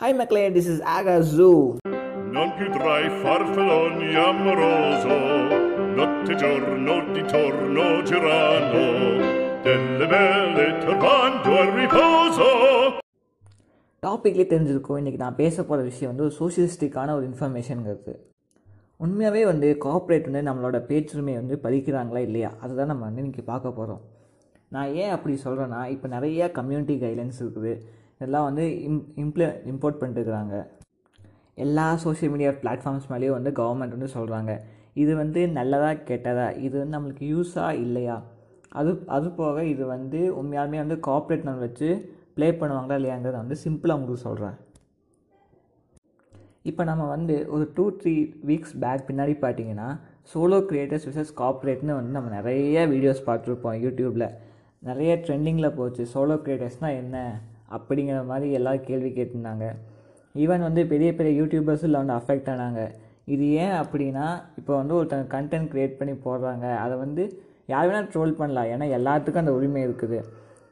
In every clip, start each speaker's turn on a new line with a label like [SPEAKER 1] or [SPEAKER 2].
[SPEAKER 1] Hi Maclean, this is Aga Zoo.
[SPEAKER 2] Non più tra i farfalloni amoroso, notte giorno di torno girano, delle belle turbando al riposo.
[SPEAKER 1] டாப்பிக்லேயே தெரிஞ்சிருக்கும். இன்றைக்கி நான் பேச போகிற விஷயம் வந்து ஒரு சோஷியலிஸ்டிக்கான ஒரு இன்ஃபர்மேஷனுங்கிறது உண்மையாகவே வந்து கார்ப்பரேட் வந்து நம்மளோட பேச்சுரிமையை வந்து பதிக்கிறாங்களா இல்லையா? அதுதான் நம்ம வந்து இன்றைக்கி பார்க்க போகிறோம் நான் ஏன் அப்படி சொல்கிறேன்னா இப்போ நிறைய கம்யூனிட்டி கைட்லைன்ஸ் இருக்குது. இதெல்லாம் வந்து இம் இம்ப்ள இம்போர்ட் பண்ணிட்டுருக்குறாங்க. எல்லா சோஷியல் மீடியா பிளாட்ஃபார்ம்ஸ் மேலேயும் வந்து கவர்மெண்ட் வந்து சொல்கிறாங்க இது வந்து நல்லதா கெட்டதா? இது வந்து நம்மளுக்கு யூஸாக இல்லையா? அது அது போக இது வந்து உண்மையாலுமே வந்து கார்ப்பரேட் நம்ம வச்சு ப்ளே பண்ணுவாங்களா இல்லையாங்கிறத வந்து சிம்பிளாக உங்களுக்கு சொல்கிறேன் இப்போ நம்ம வந்து ஒரு டூ த்ரீ வீக்ஸ் பேக் பின்னாடி பார்த்தீங்கன்னா சோலோ க்ரியேட்டர்ஸ் விசஸ் கார்ப்பரேட்னு வந்து நம்ம நிறைய வீடியோஸ் பார்த்துருப்போம் யூடியூப்பில் நிறைய ட்ரெண்டிங்கில் போச்சு. சோலோ க்ரியேட்டர்ஸ்னால் என்ன? அப்படிங்கிற மாதிரி எல்லோரும் கேள்வி கேட்டிருந்தாங்க. ஈவன் வந்து பெரிய பெரிய யூடியூபர்ஸும் இல்லை வந்து அஃபெக்ட் ஆனாங்க. இது ஏன் அப்படின்னா இப்போ வந்து ஒருத்தங்க கண்டென்ட் க்ரியேட் பண்ணி போடுறாங்க. அதை வந்து யார் வேணால் ட்ரோல் பண்ணலாம். ஏன்னா எல்லாத்துக்கும் அந்த உரிமை இருக்குது.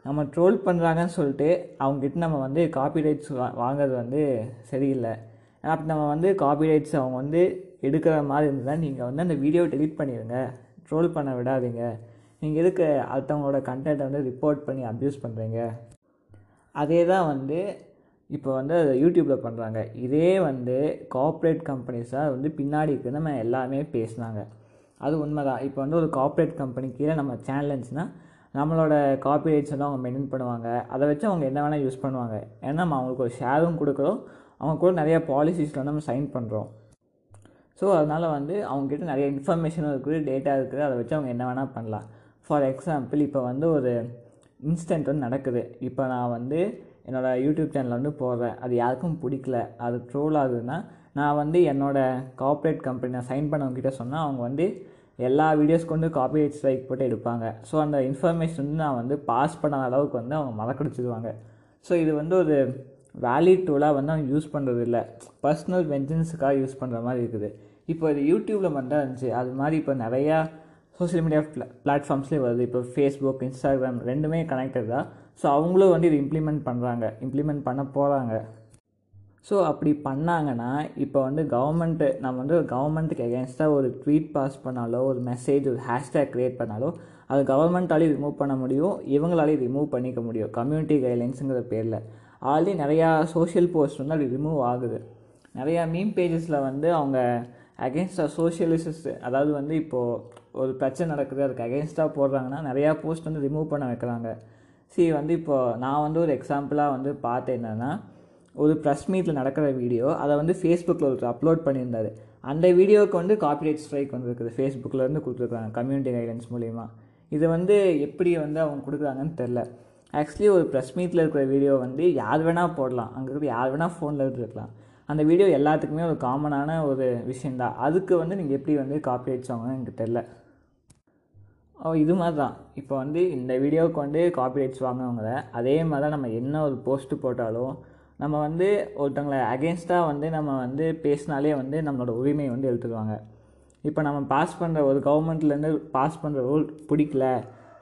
[SPEAKER 1] நம்ம ட்ரோல் பண்ணுறாங்கன்னு சொல்லிட்டு அவங்ககிட்ட நம்ம வந்து காப்பிரைட்ஸ் வா வாங்குறது வந்து சரியில்லை. ஏன்னா அப்படி நம்ம வந்து காப்பிரைட்ஸ் அவங்க வந்து எடுக்கிற மாதிரி இருந்ததுன்னா நீங்கள் வந்து அந்த வீடியோ டெலிட் பண்ணிடுங்க ட்ரோல் பண்ண விடாதீங்க. நீங்கள் எதுக்கு அடுத்தவங்களோட கண்டென்ட்டை வந்து ரிப்போர்ட் பண்ணி அப்யூஸ் பண்ணுறீங்க அதே தான் வந்து இப்போ வந்து அதை யூடியூப்பில் பண்ணுறாங்க இதே வந்து கார்ப்பரேட் கம்பெனிஸாக வந்து பின்னாடி இருக்குது நம்ம எல்லாமே பேசினாங்க. அது உண்மை தான் இப்போ வந்து ஒரு கார்ப்பரேட் கம்பெனி கீழே நம்ம சேனல் இருந்துச்சுன்னா நம்மளோட காப்பிரைட்ஸ் வந்து அவங்க மெயின்டைன் பண்ணுவாங்க. அதை வச்சு அவங்க என்ன வேணால் யூஸ் பண்ணுவாங்க. ஏன்னா நம்ம அவங்களுக்கு ஒரு ஷேரும் கொடுக்குறோம். அவங்க கூட நிறைய பாலிசிஸில் வந்து நம்ம சைன் பண்ணுறோம் ஸோ அதனால் வந்து அவங்ககிட்ட நிறைய இன்ஃபர்மேஷனும் இருக்குது டேட்டா இருக்குது. அதை வச்சு அவங்க என்ன வேணால் பண்ணலாம். ஃபார் எக்ஸாம்பிள் இப்போ வந்து ஒரு இன்ஸ்டன்ட் வந்து நடக்குது. இப்போ நான் வந்து என்னோடய யூடியூப் சேனலில் வந்து போடுறேன். அது யாருக்கும் பிடிக்கல. அது ட்ரோல் ஆகுதுன்னா நான் வந்து என்னோடய கார்ப்பரேட் கம்பெனி நான் சைன் பண்ணவங்ககிட்ட சொன்னால் அவங்க வந்து எல்லா வீடியோஸ் கொண்டு காப்பிரைட் ஸ்ட்ரைக் போட்டு எடுப்பாங்க. ஸோ அந்த இன்ஃபர்மேஷன் வந்து நான் வந்து பாஸ் பண்ணாத அளவுக்கு வந்து அவங்க மறக்கடிச்சிடுவாங்க ஸோ இது வந்து ஒரு வேலிட் டூலாக வந்து அவங்க யூஸ் பண்ணுறது இல்லை பர்சனல் வெஞ்சன்ஸுக்காக யூஸ் பண்ணுற மாதிரி இருக்குது. இப்போ இது யூடியூப்பில் மட்டும் இருந்துச்சு. அது மாதிரி இப்போ நிறையா சோஷியல் மீடியா பிளா பிளாட்ஃபார்ம்ஸ்லேயே வருது. இப்போ ஃபேஸ்புக் இன்ஸ்டாகிராம் ரெண்டுமே கனெக்டட் தான். ஸோ அவங்களும் வந்து இது இம்ப்ளிமெண்ட் பண்ணுறாங்க இம்ப்ளிமெண்ட் பண்ண போகிறாங்க ஸோ அப்படி பண்ணாங்கன்னா இப்போ வந்து கவர்மெண்ட்டு நம்ம வந்து கவர்மெண்ட்டுக்கு எகேன்ஸ்டாக ஒரு ட்வீட் பாஸ் பண்ணாலோ ஒரு மெசேஜ் ஒரு ஹேஷ்டேக் க்ரியேட் பண்ணாலோ அது கவர்மெண்ட்டாலேயும் ரிமூவ் பண்ண முடியும். இவங்களாலேயும் ரிமூவ் பண்ணிக்க முடியும். கம்யூனிட்டி கைட்லைன்ஸுங்கிற பேரில். ஆல்ரெடி நிறையா சோஷியல் போஸ்ட் வந்து அது ரிமூவ் ஆகுது. நிறையா மீம் பேஜஸில் வந்து அவங்க அகேன்ஸ்டாக சோஷியலிஸ்ட் அதாவது வந்து இப்போது ஒரு பிரச்சனை நடக்குது அதுக்கு அகேன்ஸ்டாக போடுறாங்கன்னா நிறையா போஸ்ட் வந்து ரிமூவ் பண்ண வைக்கிறாங்க. சி வந்து இப்போது நான் வந்து ஒரு எக்ஸாம்பிளாக வந்து பார்த்தேன் என்னென்னா ஒரு ப்ரெஸ் மீட்டில் நடக்கிற வீடியோ அதை வந்து ஃபேஸ்புக்கில் ஒருத்தர் அப்லோட் பண்ணியிருந்தாரு. அந்த வீடியோவுக்கு வந்து காப்பிரைட் ஸ்ட்ரைக் வந்துருக்குது. ஃபேஸ்புக்கிலேருந்து கொடுத்துருக்காங்க கம்யூனிட்டி கைடன்ஸ் மூலிமா இது வந்து எப்படி வந்து அவங்க கொடுக்குறாங்கன்னு தெரில ஆக்சுவலி ஒரு ப்ரெஸ் மீட்டில் இருக்கிற வீடியோ வந்து யார் வேணால் போடலாம். அங்கே இருக்கிற யார் வேணால் ஃபோனில் எடுத்துருக்கலாம் அந்த வீடியோ எல்லாத்துக்குமே ஒரு காமனான ஒரு விஷயந்தான் அதுக்கு வந்து நீங்கள் எப்படி வந்து காப்பிரைட்ஸ் வாங்கன்னு எனக்கு தெரில இது மாதிரி தான் இப்போ வந்து இந்த வீடியோவுக்கு வந்து காப்பிரைட்ஸ் வாங்கினவங்கள அதே மாதிரி தான் நம்ம என்ன ஒரு போஸ்ட்டு போட்டாலும் நம்ம வந்து ஒருத்தவங்களை அகேன்ஸ்டாக வந்து நம்ம வந்து பேசினாலே வந்து நம்மளோட உரிமையை வந்து எடுத்துருவாங்க இப்போ நம்ம பாஸ் பண்ணுற ஒரு கவர்மெண்ட்லேருந்து பாஸ் பண்ணுற ரூல் பிடிக்கல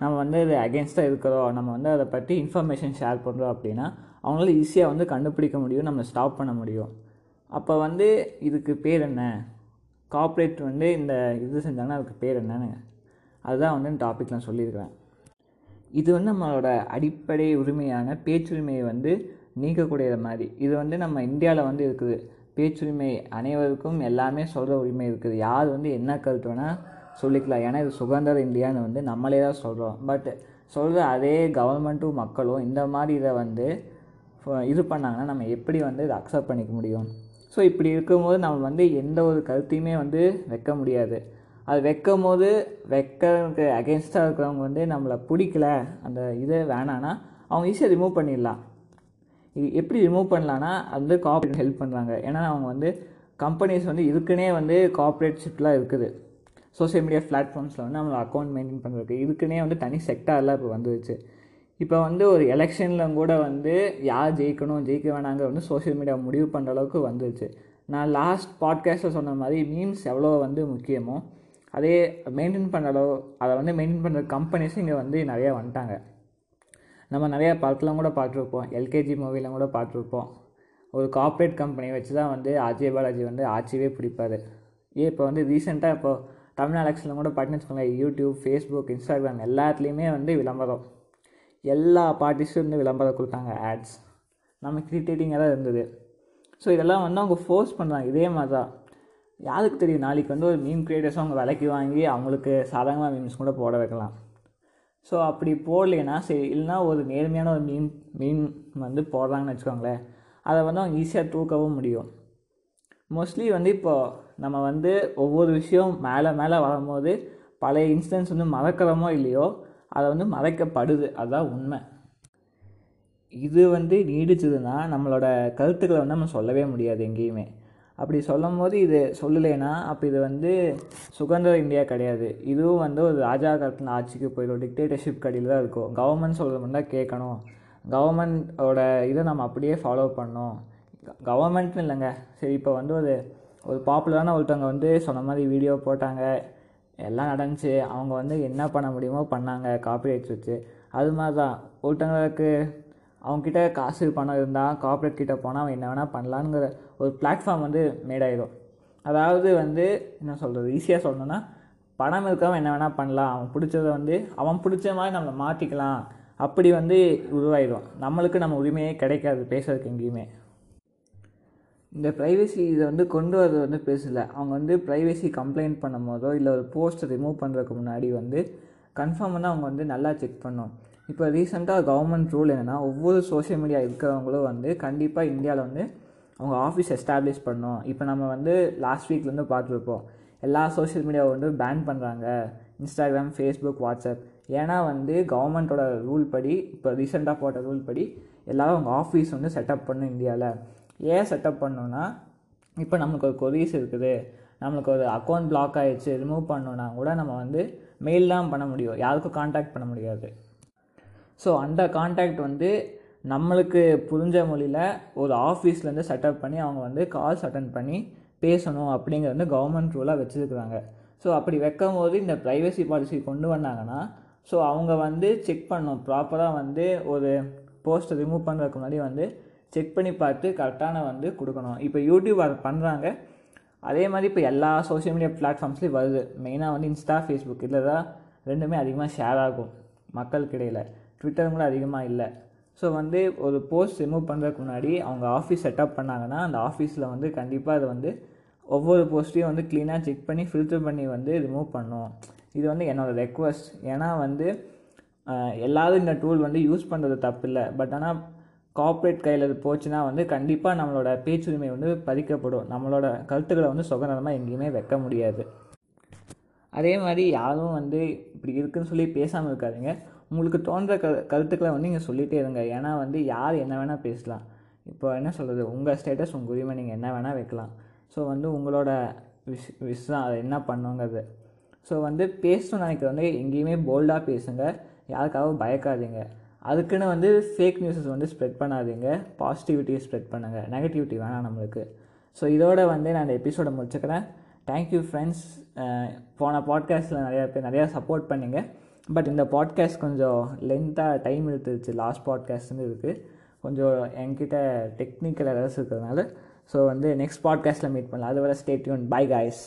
[SPEAKER 1] நம்ம வந்து அது அகேன்ஸ்டாக இருக்கிறோம் நம்ம வந்து அதை பற்றி இன்ஃபர்மேஷன் ஷேர் பண்ணுறோம் அப்படின்னா அவங்களால ஈஸியாக வந்து கண்டுபிடிக்க முடியும் நம்ம ஸ்டாப் பண்ண முடியும். அப்போ வந்து இதுக்கு பேர் என்ன? கார்ப்பரேட் வந்து இந்த இது செஞ்சாங்கன்னா அதுக்கு பேர் என்னன்னு அதுதான் வந்து டாபிக் நான் சொல்லியிருக்கிறேன். இது வந்து நம்மளோட அடிப்படை உரிமையான பேச்சுரிமையை வந்து நீக்கக்கூடிய மாதிரி. இது வந்து நம்ம இந்தியாவில் வந்து இருக்குது. பேச்சுரிமை அனைவருக்கும் எல்லாமே சொல்கிற உரிமை இருக்குது. யார் வந்து என்ன கருத்து வேணால் சொல்லிக்கலாம். ஏன்னா இது சுதந்திர இந்தியான்னு வந்து நம்மளே தான் சொல்கிறோம் பட் சொல்கிற அதே கவர்மெண்ட்டும் மக்களும் இந்த மாதிரி இதை வந்து இது பண்ணாங்கன்னா நம்ம எப்படி வந்து இதை அக்செப்ட் பண்ணிக்க முடியும்? ஸோ இப்படி இருக்கும்போது நம்ம வந்து எந்த ஒரு கருத்தையுமே வந்து வைக்க முடியாது. அது வைக்கும் போது வைக்கிறதுக்கு அகேன்ஸ்டாக இருக்கிறவங்க வந்து நம்மளை பிடிக்கல. அந்த இது வேணான்னா அவங்க ஈஸியாக ரிமூவ் பண்ணிடலாம். இது எப்படி ரிமூவ் பண்ணலான்னா அது வந்து கார்பரேட் ஹெல்ப் பண்ணுறாங்க ஏன்னா அவங்க வந்து கம்பெனிஸ் வந்து இதுக்குன்னே வந்து கார்ப்பரேட்ஷிப்லாம் இருக்குது. சோஷியல் மீடியா பிளாட்ஃபார்ம்ஸில் வந்து நம்மளை அக்கௌண்ட் மெயின்டைன் பண்ணுறதுக்கு இதுக்குன்னே வந்து தனி செக்டார்லாம் இப்போ வந்துருச்சு. இப்போ வந்து ஒரு எலெக்ஷனில் கூட வந்து யார் ஜெயிக்கணும் ஜெயிக்க வேணாங்க வந்து சோஷியல் மீடியா முடிவு பண்ணுற அளவுக்கு வந்துருச்சு. நான் லாஸ்ட் பாட்காஸ்ட்டில் சொன்ன மாதிரி மீம்ஸ் எவ்வளோ வந்து முக்கியமோ அதே மெயின்டைன் பண்ணுற அளவு அதை வந்து மெயின்டைன் பண்ணுற கம்பெனிஸும் இங்கே வந்து நிறையா வந்துட்டாங்க. நம்ம நிறையா படத்துலாம் கூட பார்த்துருப்போம். எல்கேஜி மூவிலாம் கூட பார்த்துருப்போம். ஒரு கார்ப்பரேட் கம்பெனி வச்சு தான் வந்து அஜய் பாலாஜி வந்து ஆட்சியவே பிடிப்பார். ஏன் இப்போ வந்து ரீசெண்டாக இப்போ தமிழ் எலெக்ஷனில் கூட பார்த்தீங்கன்னு வச்சுக்கோங்களேன். யூடியூப் ஃபேஸ்புக் இன்ஸ்டாகிராம் எல்லாத்துலேயுமே வந்து விளம்பரம். எல்லா பார்ட்டிஸும் வந்து விளம்பரம் கொடுத்தாங்க ஆட்ஸ் நமக்கு இரிட்டேட்டிங்காக தான் இருந்தது. ஸோ இதெல்லாம் வந்து அவங்க ஃபோர்ஸ் பண்ணுறாங்க இதே மாதிரி தான் யாருக்கு தெரியும்? நாளைக்கு வந்து ஒரு மீம் கிரியேட்டர்ஸ் அவங்க விலைக்கு வாங்கி அவங்களுக்கு சாதாரணமாக மீம்ஸ் கூட போட வைக்கலாம். ஸோ அப்படி போடலைன்னா சரி இல்லைனா ஒரு நேர்மையான ஒரு மீன் மீன் வந்து போடுறாங்கன்னு வச்சுக்கோங்களேன். அதை வந்து அவங்க ஈஸியாக தூக்கவும் முடியும். மோஸ்ட்லி வந்து இப்போது நம்ம வந்து ஒவ்வொரு விஷயம் மேலே மேலே வரும்போது பழைய இன்சிடென்ட்ஸ் வந்து மறக்கிறோமோ இல்லையோ அதை வந்து மறைக்கப்படுது. அதுதான் உண்மை. இது வந்து நீடிச்சதுன்னா நம்மளோட கருத்துக்களை வந்து நம்ம சொல்லவே முடியாது எங்கேயுமே. அப்படி சொல்லும் போது இது சொல்லலைன்னா அப்போ இது வந்து சுதந்திர இந்தியா கிடையாது. இதுவும் வந்து ஒரு ராஜா காலத்தின் ஆட்சிக்கு போயிடும். டிக்டேட்டர்ஷிப் கடையில் தான் இருக்கும். கவர்மெண்ட் சொல்கிறது மட்டும் தான் கேட்கணும். கவர்மெண்ட்டோட இதை நம்ம அப்படியே ஃபாலோ பண்ணோம் கவர்மெண்ட்னு இல்லைங்க. சரி இப்போ வந்து ஒரு ஒரு பாப்புலரான ஒருத்தவங்க வந்து சொன்ன மாதிரி வீடியோ போட்டாங்க. எல்லாம் நடந்துச்சு. அவங்க வந்து என்ன பண்ண முடியுமோ பண்ணாங்க. காப்பிரைட்ஸ் வச்சு. அது மாதிரி தான். ஒருத்தங்களுக்கு அவங்கக்கிட்ட காசு பணம் இருந்தால் கார்ப்பரேட் கிட்டே போனால் அவன் என்ன வேணால் பண்ணலாங்கிற ஒரு பிளாட்ஃபார்ம் வந்து மேடாயிடும் அதாவது வந்து என்ன சொல்கிறது ஈஸியாக சொல்லணும்னா பணம் இருக்கவன் என்ன வேணால் பண்ணலாம். அவன் பிடிச்சத வந்து அவன் பிடிச்ச மாதிரி நம்மளை மாற்றிக்கலாம் அப்படி வந்து உருவாயிடும். நம்மளுக்கு நம்ம உரிமையே கிடைக்காது பேசுறதுக்கு எங்கேயுமே. இந்த ப்ரைவசி இதை வந்து கொண்டு வரது வந்து பேசல. அவங்க வந்து ப்ரைவசி கம்ப்ளைண்ட் பண்ணும் போதோ இல்லை ஒரு போஸ்ட் ரிமூவ் பண்ணுறதுக்கு முன்னாடி வந்து கன்ஃபார்ம் வந்து அவங்க வந்து நல்லா செக் பண்ணும். இப்போ ரீசெண்டாக கவர்மெண்ட் ரூல் என்னென்னா ஒவ்வொரு சோஷியல் மீடியா இருக்கிறவங்களும் வந்து கண்டிப்பாக இந்தியாவில் வந்து அவங்க ஆஃபீஸ் எஸ்டாப்ளிஷ் பண்ணணும். இப்போ நம்ம வந்து லாஸ்ட் வீக்லேருந்து பார்த்துருப்போம். எல்லா சோஷியல் மீடியாவை வந்து பேன் பண்ணுறாங்க இன்ஸ்டாகிராம் ஃபேஸ்புக் வாட்ஸ்அப் ஏன்னா வந்து கவர்மெண்ட்டோட ரூல் படி இப்போ ரீசெண்டாக போட்ட ரூல் படி எல்லோரும் அவங்க ஆஃபீஸ் வந்து செட்டப் பண்ணும் இந்தியாவில் ஏன் செட்டப் பண்ணோன்னா இப்போ நம்மளுக்கு ஒரு கொரீஸ் இருக்குது. நம்மளுக்கு ஒரு அக்கௌண்ட் பிளாக் ஆகிடுச்சு ரிமூவ் பண்ணோன்னா கூட நம்ம வந்து மெயில் தான் பண்ண முடியும். யாருக்கும் காண்டாக்ட் பண்ண முடியாது. ஸோ அந்த காண்டாக்ட் வந்து நம்மளுக்கு புரிஞ்ச மொழியில் ஒரு ஆஃபீஸ்லேருந்து செட்டப் பண்ணி அவங்க வந்து கால்ஸ் அட்டன் பண்ணி பேசணும் அப்படிங்கிறது வந்து கவர்மெண்ட் ரூலாக வச்சுருக்குறாங்க. ஸோ அப்படி வைக்கும் போது இந்த ப்ரைவசி பாலிசி கொண்டு வந்தாங்கன்னா ஸோ அவங்க வந்து செக் பண்ணணும். ப்ராப்பராக வந்து ஒரு போஸ்ட்டை ரிமூவ் பண்ணுறதுக்கு முன்னாடி வந்து செக் பண்ணி பார்த்து கரெக்டான வந்து கொடுக்கணும். இப்போ யூடியூப் அதை பண்ணுறாங்க அதே மாதிரி இப்போ எல்லா சோஷியல் மீடியா பிளாட்ஃபார்ம்ஸ்லேயும் வருது. மெயினாக வந்து இன்ஸ்டா ஃபேஸ்புக் இதில் தான் ரெண்டுமே அதிகமாக ஷேர் ஆகும் மக்களுக்கு இடையில் ட்விட்டரும் கூட அதிகமாக இல்லை. ஸோ வந்து ஒரு போஸ்ட் ரிமூவ் பண்ணுறதுக்கு முன்னாடி அவங்க ஆஃபீஸ் செட்டப் பண்ணாங்கன்னா அந்த ஆஃபீஸில் வந்து கண்டிப்பாக அதை வந்து ஒவ்வொரு போஸ்ட்டையும் வந்து க்ளீனாக செக் பண்ணி ஃபில்டர் பண்ணி வந்து ரிமூவ் பண்ணும் இது வந்து என்னோடய ரெக்வஸ்ட் ஏன்னா வந்து எல்லோரும் இந்த டூல் வந்து யூஸ் பண்ணுறது தப்பு இல்லை. பட் ஆனால் கார்ப்பரேட் கையில் இது போச்சுன்னா வந்து கண்டிப்பாக நம்மளோட பேச்சுரிமை வந்து பறிக்கப்படும் நம்மளோட கருத்துக்களை வந்து சுதந்திரமாக எங்கேயுமே வைக்க முடியாது. அதே மாதிரி யாரும் வந்து இப்படி இருக்குன்னு சொல்லி பேசாமல் இருக்காதிங்க. உங்களுக்கு தோன்ற க கருத்துக்களை வந்து நீங்கள் சொல்லிகிட்டே இருங்க. ஏன்னா வந்து யார் என்ன வேணால் பேசலாம். இப்போ என்ன சொல்கிறது உங்கள் ஸ்டேட்டஸ் உங்கள் உரிமை நீங்கள் என்ன வேணால் வைக்கலாம். ஸோ வந்து உங்களோட விஷ் விஷ் தான். அதை என்ன பண்ணுங்கிறது. ஸோ வந்து பேசணும்னு நினைக்கிற வந்து எங்கேயுமே போல்டாக பேசுங்க. யாருக்காகவும் பயக்காதீங்க. அதுக்குன்னு வந்து ஃபேக் நியூஸஸ் வந்து ஸ்ப்ரெட் பண்ணாதீங்க. பாசிட்டிவிட்டியை ஸ்ப்ரெட் பண்ணுங்கள் நெகட்டிவிட்டி வேணாம் நம்மளுக்கு. ஸோ இதோட வந்து நான் இந்த எபிசோடை முடிச்சுக்கிறேன். தேங்க்யூ ஃப்ரெண்ட்ஸ் போன பாட்காஸ்ட்டில் நிறையா பேர் நிறையா சப்போர்ட் பண்ணிங்க. பட் இந்த பாட்காஸ்ட் கொஞ்சம் லென்த்தாக டைம் எடுத்துருச்சு. லாஸ்ட் பாட்காஸ்ட்னு இருக்குது கொஞ்சம் என்கிட்ட டெக்னிக்கல் எரர்ஸ் இருக்கிறதுனால. ஸோ வந்து நெக்ஸ்ட் பாட்காஸ்ட்டில் மீட் பண்ணலாம். அது வரை ஸ்டேட்யூன் பை காய்ஸ்